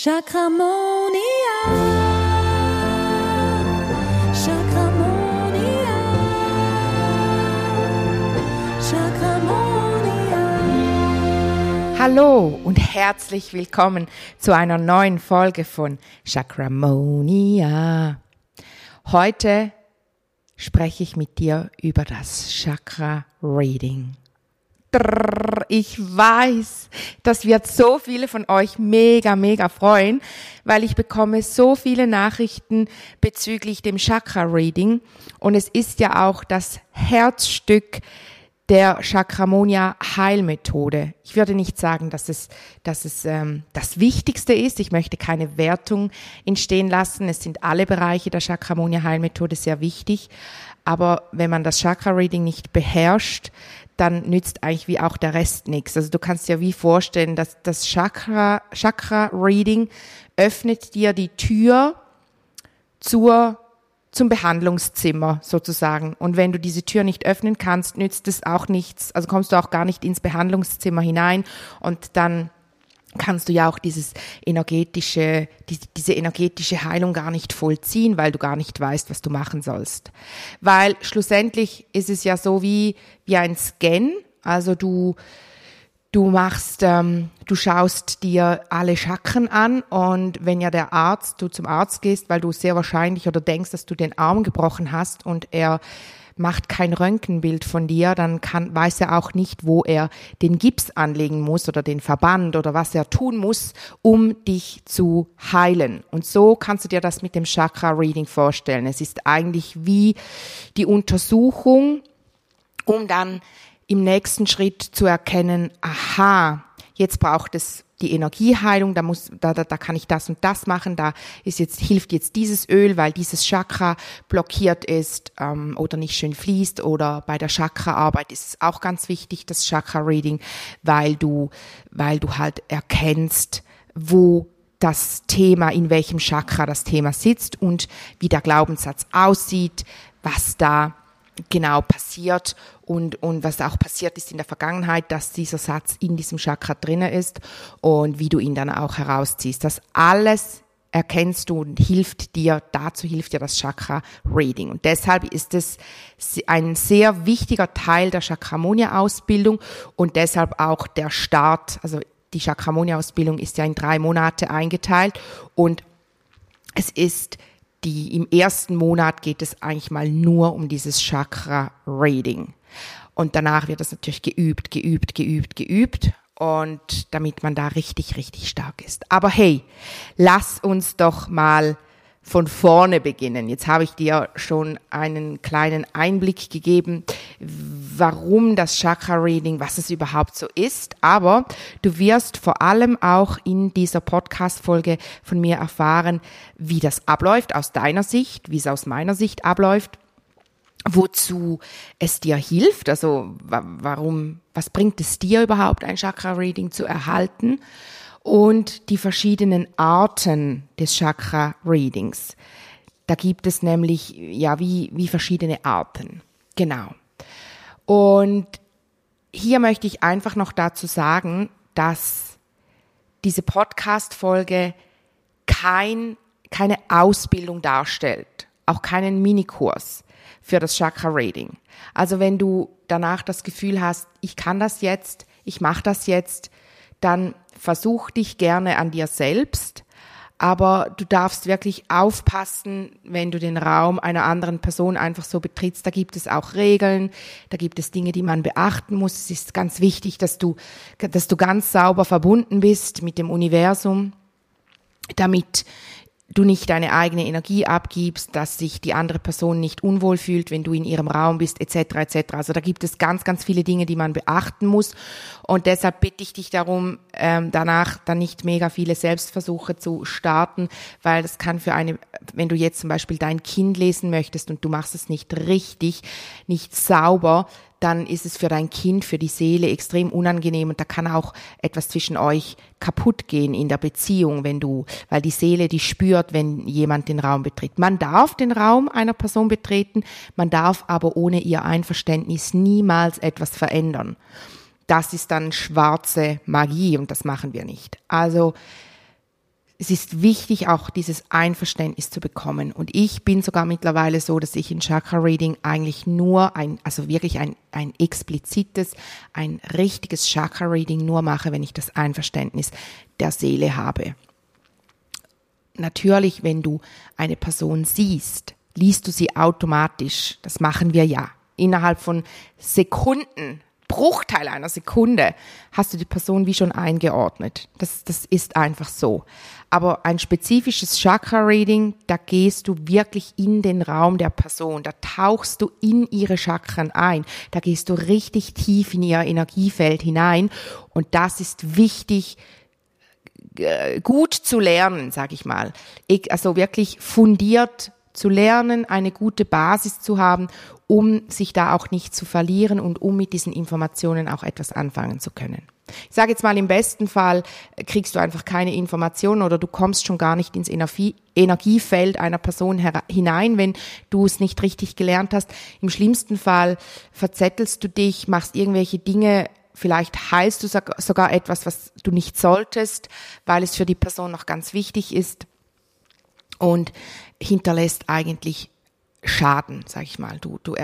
Chakramonia. Chakramonia. Chakramonia. Hallo und herzlich willkommen zu einer neuen Folge von Chakramonia. Heute spreche ich mit dir über das Chakra Reading. Ich weiß, das wird so viele von euch mega, mega freuen, weil ich bekomme so viele Nachrichten bezüglich dem Chakra Reading und es ist ja auch das Herzstück der Chakramonia Heilmethode. Ich würde nicht sagen, dass es, dass es ähm, das Wichtigste ist. Ich möchte keine Wertung entstehen lassen. Es sind alle Bereiche der Chakramonia Heilmethode sehr wichtig. Aber wenn man das Chakra Reading nicht beherrscht, dann nützt eigentlich wie auch der Rest nichts. Also du kannst dir wie vorstellen, dass das Chakra, Chakra Reading öffnet dir die Tür zur zum Behandlungszimmer sozusagen. Und wenn du diese Tür nicht öffnen kannst, nützt es auch nichts. Also kommst du auch gar nicht ins Behandlungszimmer hinein und dann kannst du ja auch dieses energetische, die, diese energetische Heilung gar nicht vollziehen, weil du gar nicht weißt, was du machen sollst. Weil schlussendlich ist es ja so wie, wie ein Scan. Also du, du machst, ähm, du schaust dir alle Chakren an und wenn ja der Arzt, du zum Arzt gehst, weil du sehr wahrscheinlich oder denkst, dass du den Arm gebrochen hast und er macht kein Röntgenbild von dir, dann kann, weiß er auch nicht, wo er den Gips anlegen muss oder den Verband oder was er tun muss, um dich zu heilen. Und so kannst du dir das mit dem Chakra Reading vorstellen. Es ist eigentlich wie die Untersuchung, um dann im nächsten Schritt zu erkennen, aha, jetzt braucht es die Energieheilung, da muss, da, da, da kann ich das und das machen, da ist jetzt, hilft jetzt dieses Öl, weil dieses Chakra blockiert ist ähm, oder nicht schön fließt oder bei der Chakraarbeit ist es auch ganz wichtig, das Chakra-Reading, weil du, weil du halt erkennst, wo das Thema, in welchem Chakra das Thema sitzt und wie der Glaubenssatz aussieht, was da genau passiert und, und was auch passiert ist in der Vergangenheit, dass dieser Satz in diesem Chakra drinne ist und wie du ihn dann auch herausziehst. Das alles erkennst du und hilft dir, dazu hilft dir das Chakra Reading. Und deshalb ist es ein sehr wichtiger Teil der Chakramonia Ausbildung und deshalb auch der Start, also die Chakramonia Ausbildung ist ja in drei Monate eingeteilt und es ist die, im ersten Monat geht es eigentlich mal nur um dieses Chakra Reading. Und danach wird es natürlich geübt, geübt, geübt, geübt. Und damit man da richtig, richtig stark ist. Aber hey, lass uns doch mal von vorne beginnen. Jetzt habe ich dir schon einen kleinen Einblick gegeben, warum das Chakra Reading, was es überhaupt so ist. Aber du wirst vor allem auch in dieser Podcast-Folge von mir erfahren, wie das abläuft aus deiner Sicht, wie es aus meiner Sicht abläuft wozu es dir hilft, also warum, was bringt es dir überhaupt, ein Chakra-Reading zu erhalten und die verschiedenen Arten des Chakra-Readings. Da gibt es nämlich, ja, wie, wie verschiedene Arten. Genau. Und hier möchte ich einfach noch dazu sagen, dass diese Podcast-Folge kein, keine Ausbildung darstellt, auch keinen Minikurs für das Chakra Reading. Also wenn du danach das Gefühl hast, ich kann das jetzt, ich mache das jetzt, dann versuch dich gerne an dir selbst, aber du darfst wirklich aufpassen, wenn du den Raum einer anderen Person einfach so betrittst. Da gibt es auch Regeln, da gibt es Dinge, die man beachten muss. Es ist ganz wichtig, dass du, dass du ganz sauber verbunden bist mit dem Universum, damit du nicht deine eigene Energie abgibst, dass sich die andere Person nicht unwohl fühlt, wenn du in ihrem Raum bist, etc. etc. Also da gibt es ganz, ganz viele Dinge, die man beachten muss. Und deshalb bitte ich dich darum, ähm, danach dann nicht mega viele Selbstversuche zu starten, weil das kann für eine, wenn du jetzt zum Beispiel dein Kind lesen möchtest und du machst es nicht richtig, nicht sauber, dann ist es für dein Kind, für die Seele extrem unangenehm und da kann auch etwas zwischen euch kaputt gehen in der Beziehung, wenn du, weil die Seele die spürt, wenn jemand den Raum betritt. Man darf den Raum einer Person betreten, man darf aber ohne ihr Einverständnis niemals etwas verändern. Das ist dann schwarze Magie und das machen wir nicht. Also es ist wichtig, auch dieses Einverständnis zu bekommen. Und ich bin sogar mittlerweile so, dass ich in Chakra Reading eigentlich nur ein, also wirklich ein, ein explizites, ein richtiges Chakra Reading nur mache, wenn ich das Einverständnis der Seele habe. Natürlich, wenn du eine Person siehst, liest du sie automatisch. Das machen wir ja. Innerhalb von Sekunden Bruchteil einer Sekunde hast du die Person wie schon eingeordnet. Das, das ist einfach so. Aber ein spezifisches Chakra-Reading, da gehst du wirklich in den Raum der Person, da tauchst du in ihre Chakren ein, da gehst du richtig tief in ihr Energiefeld hinein und das ist wichtig, äh, gut zu lernen, sag ich mal. Also wirklich fundiert zu lernen, eine gute Basis zu haben, um sich da auch nicht zu verlieren und um mit diesen Informationen auch etwas anfangen zu können. Ich sage jetzt mal, im besten Fall kriegst du einfach keine Informationen oder du kommst schon gar nicht ins Energie Energiefeld einer Person hinein, wenn du es nicht richtig gelernt hast. Im schlimmsten Fall verzettelst du dich, machst irgendwelche Dinge, vielleicht heilst du sogar etwas, was du nicht solltest, weil es für die Person noch ganz wichtig ist und hinterlässt eigentlich Schaden, sag ich mal. Du, du,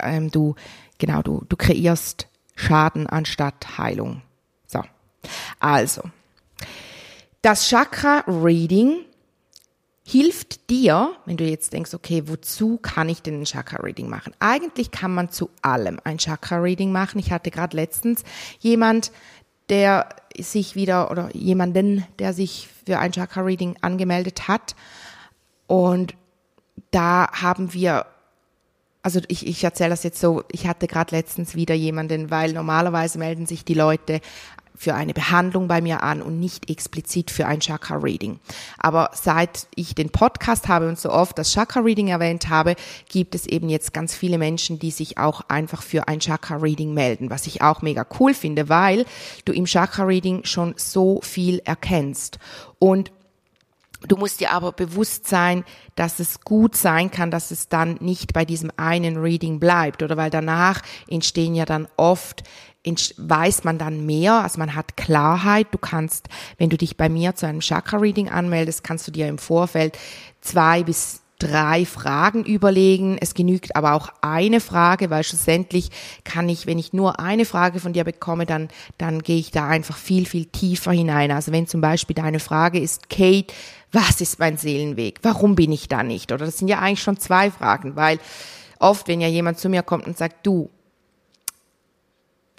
ähm, du, genau, du, du kreierst Schaden anstatt Heilung. So. Also. Das Chakra Reading hilft dir, wenn du jetzt denkst, okay, wozu kann ich denn ein Chakra Reading machen? Eigentlich kann man zu allem ein Chakra Reading machen. Ich hatte gerade letztens jemand, der sich wieder oder jemanden, der sich für ein Chakra Reading angemeldet hat und da haben wir, also ich, ich erzähle das jetzt so, ich hatte gerade letztens wieder jemanden, weil normalerweise melden sich die Leute für eine Behandlung bei mir an und nicht explizit für ein Chakra-Reading. Aber seit ich den Podcast habe und so oft das Chakra-Reading erwähnt habe, gibt es eben jetzt ganz viele Menschen, die sich auch einfach für ein Chakra-Reading melden, was ich auch mega cool finde, weil du im Chakra-Reading schon so viel erkennst. Und Du musst dir aber bewusst sein, dass es gut sein kann, dass es dann nicht bei diesem einen Reading bleibt, oder weil danach entstehen ja dann oft weiß man dann mehr, also man hat Klarheit. Du kannst, wenn du dich bei mir zu einem Chakra-Reading anmeldest, kannst du dir im Vorfeld zwei bis drei Fragen überlegen. Es genügt aber auch eine Frage, weil schlussendlich kann ich, wenn ich nur eine Frage von dir bekomme, dann, dann gehe ich da einfach viel, viel tiefer hinein. Also wenn zum Beispiel deine Frage ist, Kate, was ist mein Seelenweg? Warum bin ich da nicht? Oder das sind ja eigentlich schon zwei Fragen, weil oft, wenn ja jemand zu mir kommt und sagt, du,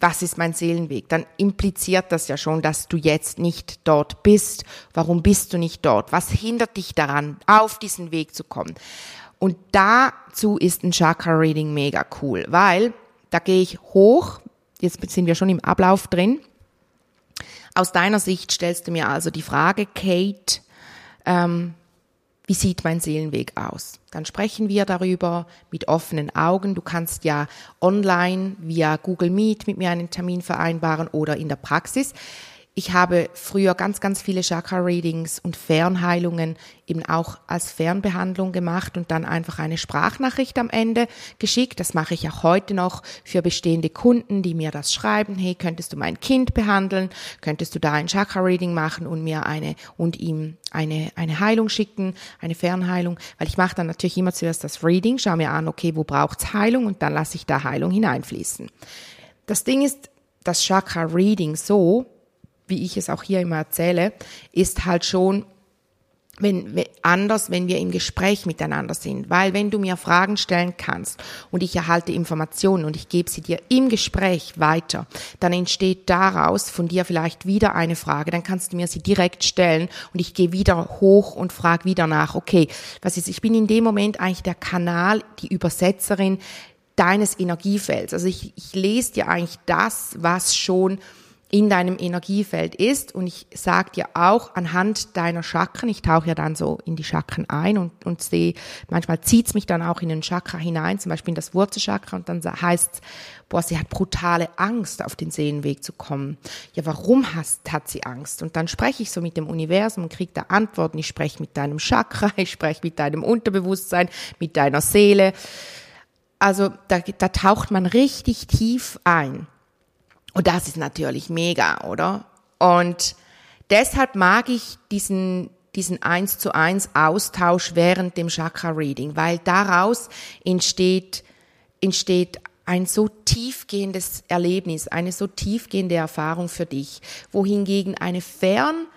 was ist mein Seelenweg? Dann impliziert das ja schon, dass du jetzt nicht dort bist. Warum bist du nicht dort? Was hindert dich daran, auf diesen Weg zu kommen? Und dazu ist ein Chakra-Reading mega cool, weil da gehe ich hoch, jetzt sind wir schon im Ablauf drin. Aus deiner Sicht stellst du mir also die Frage, Kate, ähm, wie sieht mein Seelenweg aus? Dann sprechen wir darüber mit offenen Augen. Du kannst ja online via Google Meet mit mir einen Termin vereinbaren oder in der Praxis. Ich habe früher ganz, ganz viele Chakra-Readings und Fernheilungen eben auch als Fernbehandlung gemacht und dann einfach eine Sprachnachricht am Ende geschickt. Das mache ich auch heute noch für bestehende Kunden, die mir das schreiben. Hey, könntest du mein Kind behandeln? Könntest du da ein Chakra-Reading machen und mir eine und ihm eine, eine Heilung schicken, eine Fernheilung? Weil ich mache dann natürlich immer zuerst das Reading, schaue mir an, okay, wo braucht's Heilung und dann lasse ich da Heilung hineinfließen. Das Ding ist, das Chakra-Reading so, wie ich es auch hier immer erzähle, ist halt schon wenn, anders, wenn wir im Gespräch miteinander sind. Weil wenn du mir Fragen stellen kannst und ich erhalte Informationen und ich gebe sie dir im Gespräch weiter, dann entsteht daraus von dir vielleicht wieder eine Frage, dann kannst du mir sie direkt stellen und ich gehe wieder hoch und frage wieder nach, okay, was ist, ich bin in dem Moment eigentlich der Kanal, die Übersetzerin deines Energiefelds. Also ich, ich lese dir eigentlich das, was schon in deinem Energiefeld ist. Und ich sage dir auch anhand deiner Chakren, ich tauche ja dann so in die Chakren ein und, und sehe, manchmal zieht's mich dann auch in den Chakra hinein, zum Beispiel in das Wurzelchakra und dann heißt boah, sie hat brutale Angst, auf den Seelenweg zu kommen. Ja, warum hast, hat sie Angst? Und dann spreche ich so mit dem Universum und kriege da Antworten. Ich spreche mit deinem Chakra, ich spreche mit deinem Unterbewusstsein, mit deiner Seele. Also da, da taucht man richtig tief ein. Und das ist natürlich mega, oder? Und deshalb mag ich diesen, diesen eins zu eins Austausch während dem Chakra Reading, weil daraus entsteht, entsteht ein so tiefgehendes Erlebnis, eine so tiefgehende Erfahrung für dich, wohingegen eine fern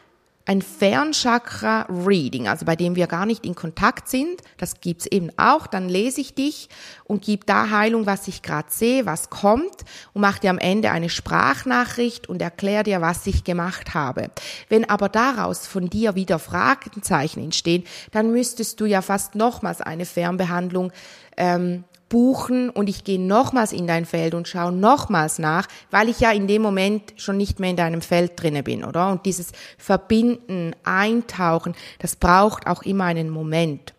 ein Fernchakra-Reading, also bei dem wir gar nicht in Kontakt sind, das gibt's eben auch, dann lese ich dich und gebe da Heilung, was ich gerade sehe, was kommt und mache dir am Ende eine Sprachnachricht und erkläre dir, was ich gemacht habe. Wenn aber daraus von dir wieder Fragezeichen entstehen, dann müsstest du ja fast nochmals eine Fernbehandlung ähm, buchen und ich gehe nochmals in dein Feld und schaue nochmals nach, weil ich ja in dem Moment schon nicht mehr in deinem Feld drinne bin, oder? Und dieses Verbinden, Eintauchen, das braucht auch immer einen Moment.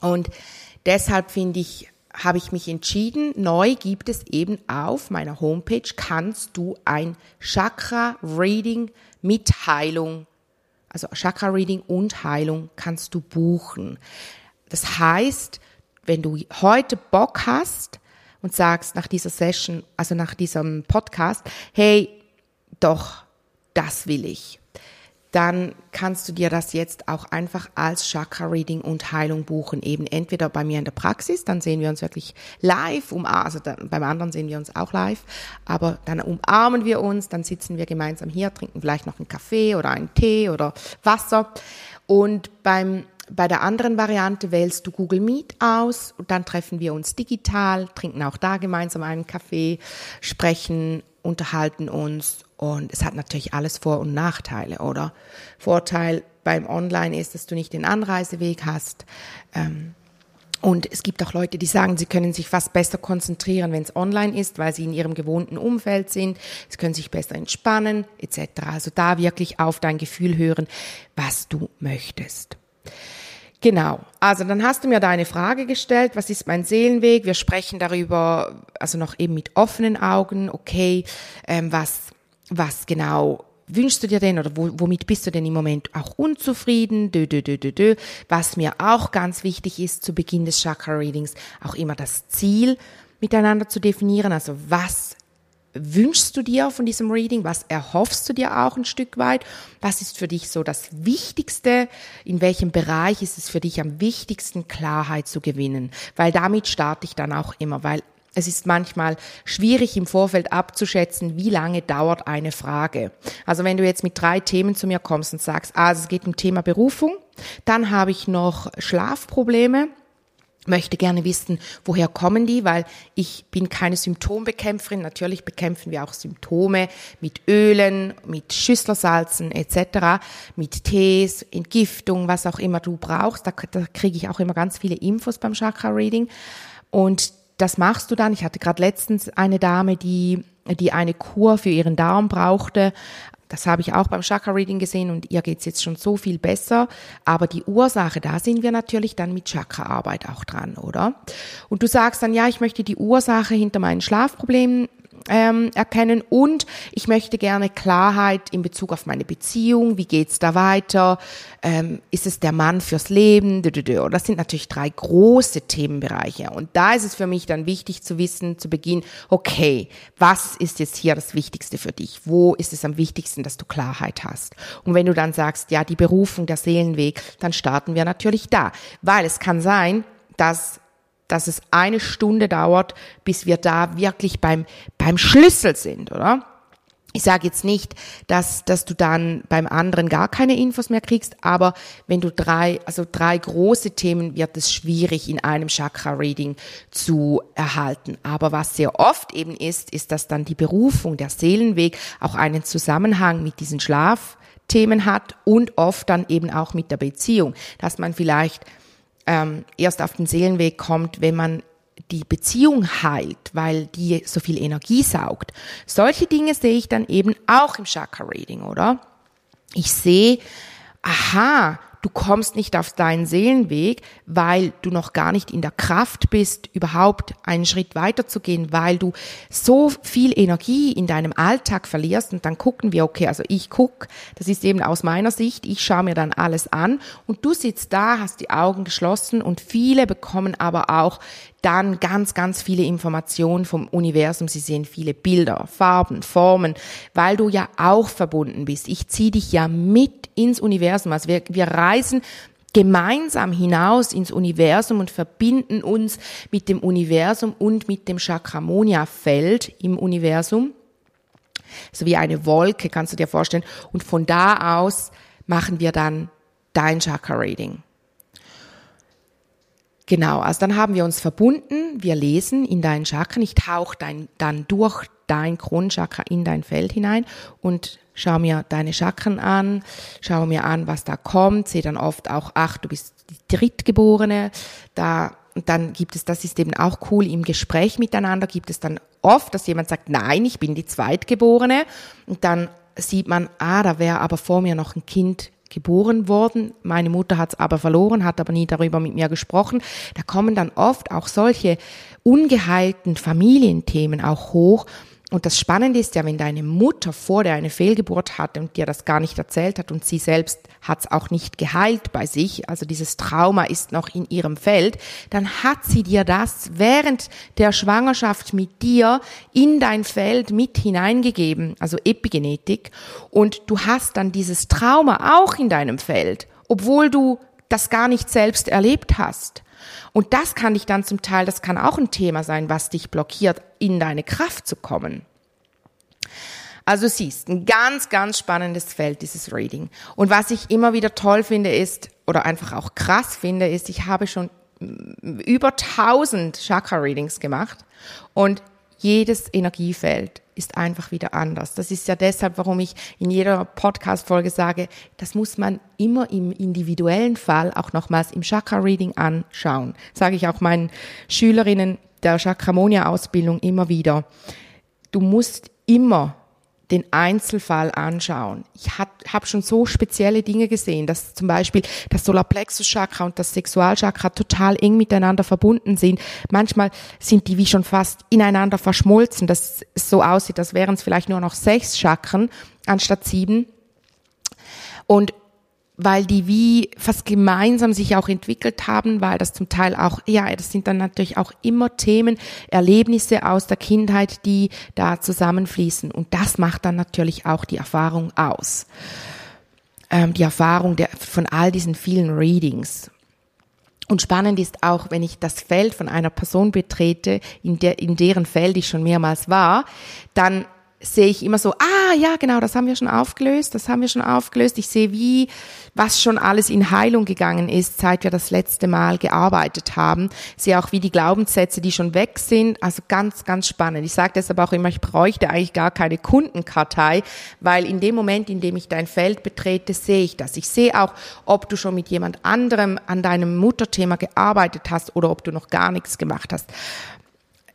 Und deshalb finde ich, habe ich mich entschieden, neu gibt es eben auf meiner Homepage, kannst du ein Chakra-Reading mit Heilung, also Chakra-Reading und Heilung kannst du buchen. Das heißt, wenn du heute Bock hast und sagst nach dieser Session, also nach diesem Podcast, hey, doch, das will ich, dann kannst du dir das jetzt auch einfach als Chakra Reading und Heilung buchen. Eben entweder bei mir in der Praxis, dann sehen wir uns wirklich live, um, also dann, beim anderen sehen wir uns auch live, aber dann umarmen wir uns, dann sitzen wir gemeinsam hier, trinken vielleicht noch einen Kaffee oder einen Tee oder Wasser. Und beim bei der anderen Variante wählst du Google Meet aus und dann treffen wir uns digital, trinken auch da gemeinsam einen Kaffee, sprechen, unterhalten uns und es hat natürlich alles Vor- und Nachteile, oder? Vorteil beim Online ist, dass du nicht den Anreiseweg hast. Ähm, und es gibt auch Leute, die sagen, sie können sich fast besser konzentrieren, wenn es online ist, weil sie in ihrem gewohnten Umfeld sind. Sie können sich besser entspannen, etc. Also da wirklich auf dein Gefühl hören, was du möchtest. Genau. Also dann hast du mir deine Frage gestellt, was ist mein Seelenweg? Wir sprechen darüber, also noch eben mit offenen Augen, okay, ähm, was, was genau wünschst du dir denn oder womit bist du denn im Moment auch unzufrieden? Dö, dö, dö, dö, dö. Was mir auch ganz wichtig ist zu Beginn des Chakra Readings, auch immer das Ziel miteinander zu definieren. Also was wünschst du dir von diesem Reading? Was erhoffst du dir auch ein Stück weit? Was ist für dich so das Wichtigste? In welchem Bereich ist es für dich am wichtigsten, Klarheit zu gewinnen? Weil damit starte ich dann auch immer, weil es ist manchmal schwierig im Vorfeld abzuschätzen, wie lange dauert eine Frage. Also wenn du jetzt mit drei Themen zu mir kommst und sagst, ah, es geht um Thema Berufung, dann habe ich noch Schlafprobleme, möchte gerne wissen, woher kommen die, weil ich bin keine Symptombekämpferin. Natürlich bekämpfen wir auch Symptome mit Ölen, mit Schüsslersalzen etc., mit Tees, Entgiftung, was auch immer du brauchst. Da, da kriege ich auch immer ganz viele Infos beim Chakra Reading. Und das machst du dann. Ich hatte gerade letztens eine Dame, die die eine Kur für ihren Darm brauchte, das habe ich auch beim Chakra Reading gesehen und ihr geht's jetzt schon so viel besser. Aber die Ursache, da sind wir natürlich dann mit Chakra-Arbeit auch dran, oder? Und du sagst dann, ja, ich möchte die Ursache hinter meinen Schlafproblemen ähm, erkennen und ich möchte gerne Klarheit in Bezug auf meine Beziehung. Wie geht's da weiter? Ähm, ist es der Mann fürs Leben? Das sind natürlich drei große Themenbereiche. Und da ist es für mich dann wichtig zu wissen, zu Beginn, okay, was ist jetzt hier das Wichtigste für dich? Wo ist es am wichtigsten, dass du Klarheit hast? Und wenn du dann sagst, ja, die Berufung, der Seelenweg, dann starten wir natürlich da. Weil es kann sein, dass dass es eine Stunde dauert, bis wir da wirklich beim, beim Schlüssel sind, oder? Ich sage jetzt nicht, dass, dass du dann beim anderen gar keine Infos mehr kriegst, aber wenn du drei, also drei große Themen wird es schwierig in einem Chakra-Reading zu erhalten. Aber was sehr oft eben ist, ist, dass dann die Berufung, der Seelenweg auch einen Zusammenhang mit diesen Schlafthemen hat und oft dann eben auch mit der Beziehung, dass man vielleicht ähm, erst auf den Seelenweg kommt, wenn man die Beziehung heilt, weil die so viel Energie saugt. Solche Dinge sehe ich dann eben auch im Chakra Reading, oder? Ich sehe, aha, du kommst nicht auf deinen Seelenweg, weil du noch gar nicht in der Kraft bist, überhaupt einen Schritt weiter zu gehen, weil du so viel Energie in deinem Alltag verlierst. Und dann gucken wir, okay, also ich guck, das ist eben aus meiner Sicht, ich schaue mir dann alles an. Und du sitzt da, hast die Augen geschlossen und viele bekommen aber auch dann ganz, ganz viele Informationen vom Universum. Sie sehen viele Bilder, Farben, Formen, weil du ja auch verbunden bist. Ich ziehe dich ja mit ins Universum. Also wir, wir reisen gemeinsam hinaus ins Universum und verbinden uns mit dem Universum und mit dem Chakramonia-Feld im Universum. So wie eine Wolke, kannst du dir vorstellen. Und von da aus machen wir dann dein Chakra-Reading. Genau, also dann haben wir uns verbunden, wir lesen in deinen Chakren, ich tauche dein, dann durch dein Kronchakra in dein Feld hinein und schau mir deine Chakren an, schau mir an, was da kommt, sehe dann oft auch, ach, du bist die Drittgeborene, da, und dann gibt es, das ist eben auch cool, im Gespräch miteinander gibt es dann oft, dass jemand sagt, nein, ich bin die Zweitgeborene, und dann sieht man, ah, da wäre aber vor mir noch ein Kind geboren worden. Meine Mutter hat es aber verloren, hat aber nie darüber mit mir gesprochen. Da kommen dann oft auch solche ungeheilten Familienthemen auch hoch. Und das Spannende ist ja, wenn deine Mutter vor dir eine Fehlgeburt hatte und dir das gar nicht erzählt hat und sie selbst hat es auch nicht geheilt bei sich, also dieses Trauma ist noch in ihrem Feld, dann hat sie dir das während der Schwangerschaft mit dir in dein Feld mit hineingegeben, also Epigenetik. Und du hast dann dieses Trauma auch in deinem Feld, obwohl du das gar nicht selbst erlebt hast. Und das kann dich dann zum Teil, das kann auch ein Thema sein, was dich blockiert, in deine Kraft zu kommen. Also siehst, ein ganz, ganz spannendes Feld, dieses Reading. Und was ich immer wieder toll finde ist, oder einfach auch krass finde, ist, ich habe schon über 1000 Chakra-Readings gemacht und jedes Energiefeld ist einfach wieder anders. Das ist ja deshalb, warum ich in jeder Podcast-Folge sage, das muss man immer im individuellen Fall auch nochmals im Chakra-Reading anschauen. Sage ich auch meinen Schülerinnen der Chakramonia-Ausbildung immer wieder. Du musst immer den Einzelfall anschauen. Ich habe hab schon so spezielle Dinge gesehen, dass zum Beispiel das Solarplexus-Chakra und das Sexualchakra total eng miteinander verbunden sind. Manchmal sind die wie schon fast ineinander verschmolzen, dass es so aussieht, als wären es vielleicht nur noch sechs Chakren anstatt sieben. Und weil die wie fast gemeinsam sich auch entwickelt haben, weil das zum Teil auch, ja, das sind dann natürlich auch immer Themen, Erlebnisse aus der Kindheit, die da zusammenfließen. Und das macht dann natürlich auch die Erfahrung aus. Ähm, die Erfahrung der, von all diesen vielen Readings. Und spannend ist auch, wenn ich das Feld von einer Person betrete, in, der, in deren Feld ich schon mehrmals war, dann sehe ich immer so, ah ja, genau, das haben wir schon aufgelöst, das haben wir schon aufgelöst. Ich sehe, wie, was schon alles in Heilung gegangen ist, seit wir das letzte Mal gearbeitet haben. Ich sehe auch, wie die Glaubenssätze, die schon weg sind. Also ganz, ganz spannend. Ich sage deshalb auch immer, ich bräuchte eigentlich gar keine Kundenkartei, weil in dem Moment, in dem ich dein Feld betrete, sehe ich das. Ich sehe auch, ob du schon mit jemand anderem an deinem Mutterthema gearbeitet hast oder ob du noch gar nichts gemacht hast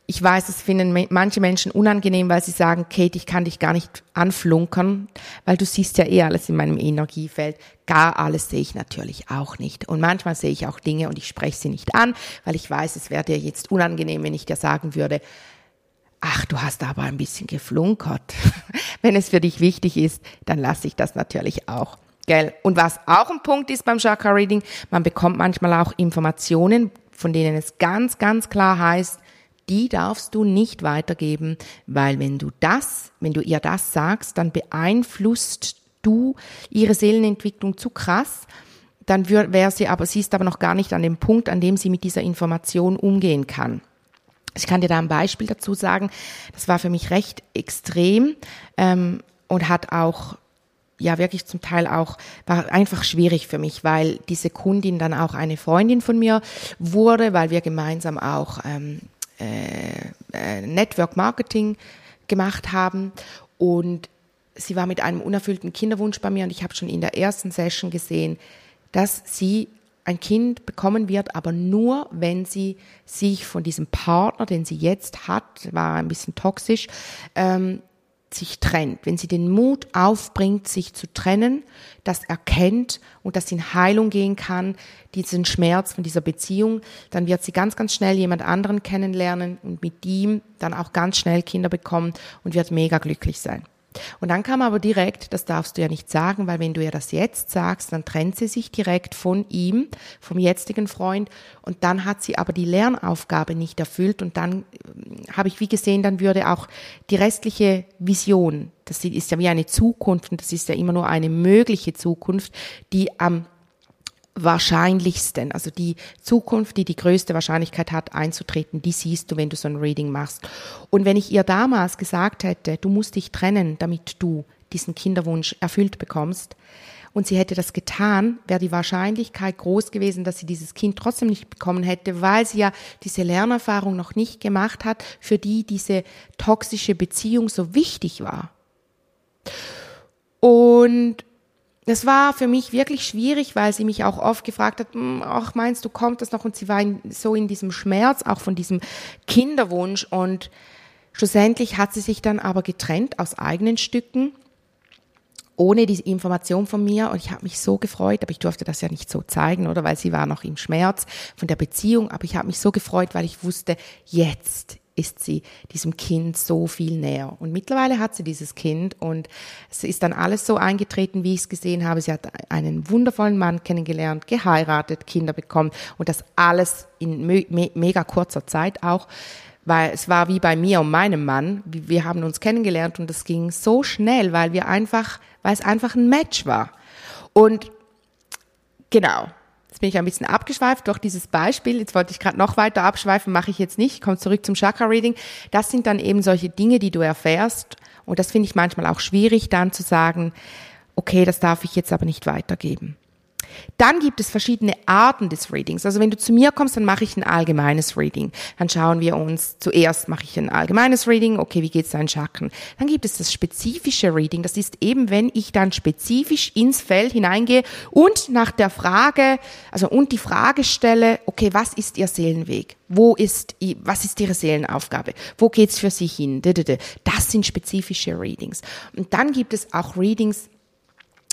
ich weiß, es finden manche Menschen unangenehm, weil sie sagen, Kate, ich kann dich gar nicht anflunkern, weil du siehst ja eh alles in meinem Energiefeld. Gar alles sehe ich natürlich auch nicht. Und manchmal sehe ich auch Dinge und ich spreche sie nicht an, weil ich weiß, es wäre dir jetzt unangenehm, wenn ich dir sagen würde, ach, du hast aber ein bisschen geflunkert. wenn es für dich wichtig ist, dann lasse ich das natürlich auch. Gell? Und was auch ein Punkt ist beim Chakra Reading, man bekommt manchmal auch Informationen, von denen es ganz, ganz klar heißt, die darfst du nicht weitergeben, weil wenn du das, wenn du ihr das sagst, dann beeinflusst du ihre Seelenentwicklung zu krass, dann wäre sie aber, sie ist aber noch gar nicht an dem Punkt, an dem sie mit dieser Information umgehen kann. Ich kann dir da ein Beispiel dazu sagen. Das war für mich recht extrem ähm, und hat auch ja wirklich zum Teil auch war einfach schwierig für mich, weil diese Kundin dann auch eine Freundin von mir wurde, weil wir gemeinsam auch ähm, äh, äh, Network Marketing gemacht haben. Und sie war mit einem unerfüllten Kinderwunsch bei mir. Und ich habe schon in der ersten Session gesehen, dass sie ein Kind bekommen wird, aber nur, wenn sie sich von diesem Partner, den sie jetzt hat, war ein bisschen toxisch, ähm, sich trennt, wenn sie den Mut aufbringt, sich zu trennen, das erkennt und das in Heilung gehen kann, diesen Schmerz von dieser Beziehung, dann wird sie ganz, ganz schnell jemand anderen kennenlernen und mit ihm dann auch ganz schnell Kinder bekommen und wird mega glücklich sein. Und dann kam aber direkt, das darfst du ja nicht sagen, weil wenn du ihr das jetzt sagst, dann trennt sie sich direkt von ihm, vom jetzigen Freund. Und dann hat sie aber die Lernaufgabe nicht erfüllt. Und dann äh, habe ich wie gesehen, dann würde auch die restliche Vision, das ist ja wie eine Zukunft und das ist ja immer nur eine mögliche Zukunft, die am wahrscheinlichsten, also die Zukunft, die die größte Wahrscheinlichkeit hat, einzutreten, die siehst du, wenn du so ein Reading machst. Und wenn ich ihr damals gesagt hätte, du musst dich trennen, damit du diesen Kinderwunsch erfüllt bekommst, und sie hätte das getan, wäre die Wahrscheinlichkeit groß gewesen, dass sie dieses Kind trotzdem nicht bekommen hätte, weil sie ja diese Lernerfahrung noch nicht gemacht hat, für die diese toxische Beziehung so wichtig war. Und das war für mich wirklich schwierig, weil sie mich auch oft gefragt hat, hm, ach meinst du, kommt das noch? Und sie war in, so in diesem Schmerz, auch von diesem Kinderwunsch. Und schlussendlich hat sie sich dann aber getrennt aus eigenen Stücken, ohne die Information von mir. Und ich habe mich so gefreut, aber ich durfte das ja nicht so zeigen, oder? Weil sie war noch im Schmerz von der Beziehung. Aber ich habe mich so gefreut, weil ich wusste, jetzt ist sie diesem Kind so viel näher. Und mittlerweile hat sie dieses Kind und es ist dann alles so eingetreten, wie ich es gesehen habe. Sie hat einen wundervollen Mann kennengelernt, geheiratet, Kinder bekommen und das alles in me mega kurzer Zeit auch. Weil es war wie bei mir und meinem Mann. Wir haben uns kennengelernt und es ging so schnell, weil wir einfach, weil es einfach ein Match war. Und genau, Jetzt bin ich ein bisschen abgeschweift durch dieses Beispiel. Jetzt wollte ich gerade noch weiter abschweifen, mache ich jetzt nicht. Ich komme zurück zum Chakra-Reading. Das sind dann eben solche Dinge, die du erfährst. Und das finde ich manchmal auch schwierig, dann zu sagen, okay, das darf ich jetzt aber nicht weitergeben. Dann gibt es verschiedene Arten des Readings. Also wenn du zu mir kommst, dann mache ich ein allgemeines Reading. Dann schauen wir uns, zuerst mache ich ein allgemeines Reading, okay, wie geht es deinen Chakren? Dann gibt es das spezifische Reading. Das ist eben, wenn ich dann spezifisch ins Feld hineingehe und nach der Frage, also und die Frage stelle, okay, was ist ihr Seelenweg? Wo ist, was ist ihre Seelenaufgabe? Wo geht's für sie hin? Das sind spezifische Readings. Und dann gibt es auch Readings,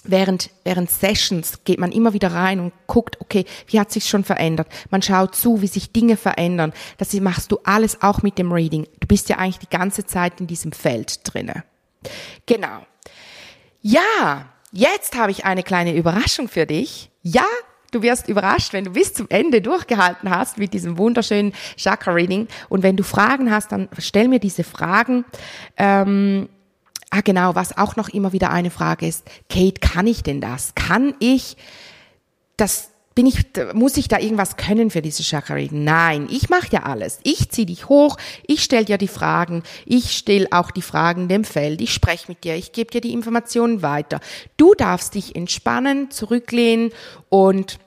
während, während Sessions geht man immer wieder rein und guckt, okay, wie hat sich schon verändert? Man schaut zu, wie sich Dinge verändern. Das machst du alles auch mit dem Reading. Du bist ja eigentlich die ganze Zeit in diesem Feld drinne. Genau. Ja, jetzt habe ich eine kleine Überraschung für dich. Ja, du wirst überrascht, wenn du bis zum Ende durchgehalten hast mit diesem wunderschönen Chakra-Reading. Und wenn du Fragen hast, dann stell mir diese Fragen. Ähm, Ah, genau, was auch noch immer wieder eine Frage ist. Kate, kann ich denn das? Kann ich das bin ich, muss ich da irgendwas können für diese Reading? Nein, ich mache ja alles. Ich ziehe dich hoch, ich stelle dir die Fragen, ich stelle auch die Fragen dem Feld, ich spreche mit dir, ich gebe dir die Informationen weiter. Du darfst dich entspannen, zurücklehnen und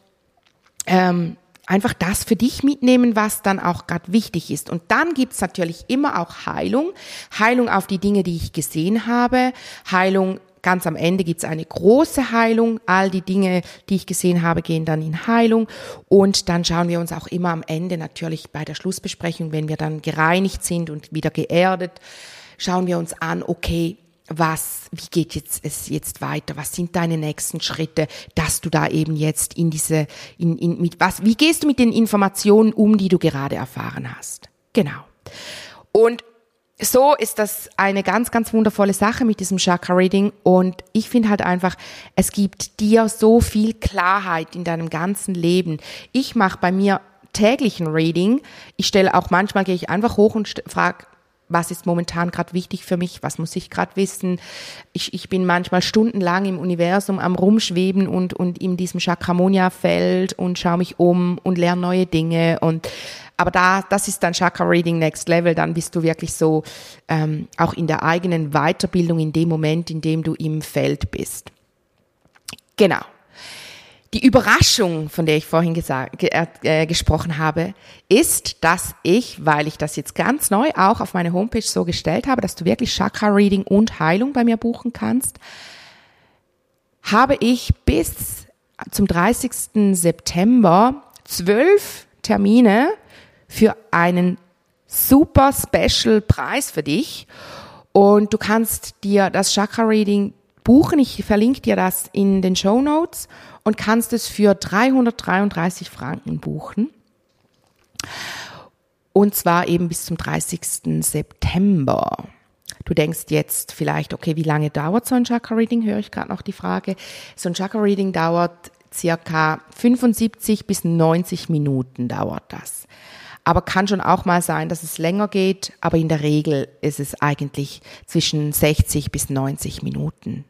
ähm, einfach das für dich mitnehmen, was dann auch gerade wichtig ist. Und dann gibt's natürlich immer auch Heilung. Heilung auf die Dinge, die ich gesehen habe. Heilung ganz am Ende gibt's eine große Heilung. All die Dinge, die ich gesehen habe, gehen dann in Heilung. Und dann schauen wir uns auch immer am Ende natürlich bei der Schlussbesprechung, wenn wir dann gereinigt sind und wieder geerdet, schauen wir uns an, okay, was, wie geht jetzt es jetzt weiter? Was sind deine nächsten Schritte, dass du da eben jetzt in diese, in, in, mit was, wie gehst du mit den Informationen um, die du gerade erfahren hast? Genau. Und so ist das eine ganz, ganz wundervolle Sache mit diesem Chakra Reading. Und ich finde halt einfach, es gibt dir so viel Klarheit in deinem ganzen Leben. Ich mache bei mir täglichen Reading. Ich stelle auch manchmal gehe ich einfach hoch und frage was ist momentan gerade wichtig für mich, was muss ich gerade wissen. Ich, ich bin manchmal stundenlang im Universum am Rumschweben und, und in diesem Chakramonia-Feld und schaue mich um und lerne neue Dinge. Und aber da, das ist dann Chakra Reading Next Level, dann bist du wirklich so ähm, auch in der eigenen Weiterbildung in dem Moment, in dem du im Feld bist. Genau. Die Überraschung, von der ich vorhin gesagt, äh, äh, gesprochen habe, ist, dass ich, weil ich das jetzt ganz neu auch auf meine Homepage so gestellt habe, dass du wirklich Chakra-Reading und Heilung bei mir buchen kannst, habe ich bis zum 30. September zwölf Termine für einen super Special Preis für dich. Und du kannst dir das Chakra Reading buchen. Ich verlinke dir das in den Show Notes und kannst es für 333 Franken buchen. Und zwar eben bis zum 30. September. Du denkst jetzt vielleicht, okay, wie lange dauert so ein Chakra-Reading? Höre ich gerade noch die Frage. So ein Chakra-Reading dauert circa 75 bis 90 Minuten dauert das. Aber kann schon auch mal sein, dass es länger geht, aber in der Regel ist es eigentlich zwischen 60 bis 90 Minuten.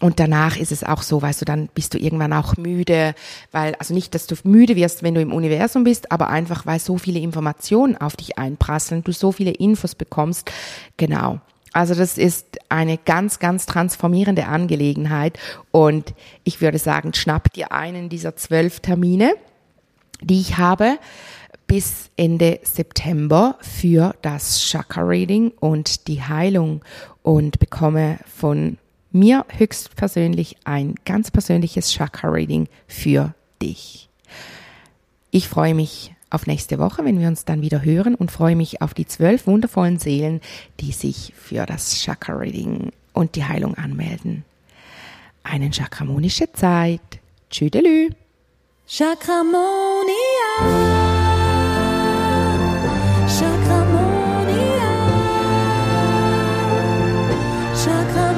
Und danach ist es auch so, weißt du, dann bist du irgendwann auch müde, weil, also nicht, dass du müde wirst, wenn du im Universum bist, aber einfach, weil so viele Informationen auf dich einprasseln, du so viele Infos bekommst. Genau. Also das ist eine ganz, ganz transformierende Angelegenheit. Und ich würde sagen, schnapp dir einen dieser zwölf Termine, die ich habe bis Ende September für das Chakra Reading und die Heilung und bekomme von mir höchstpersönlich ein ganz persönliches Chakra-Reading für dich. Ich freue mich auf nächste Woche, wenn wir uns dann wieder hören und freue mich auf die zwölf wundervollen Seelen, die sich für das Chakra-Reading und die Heilung anmelden. Einen chakramonische Zeit. Tschüdelü. Chakramonia. Chakramonia. Chakramonia.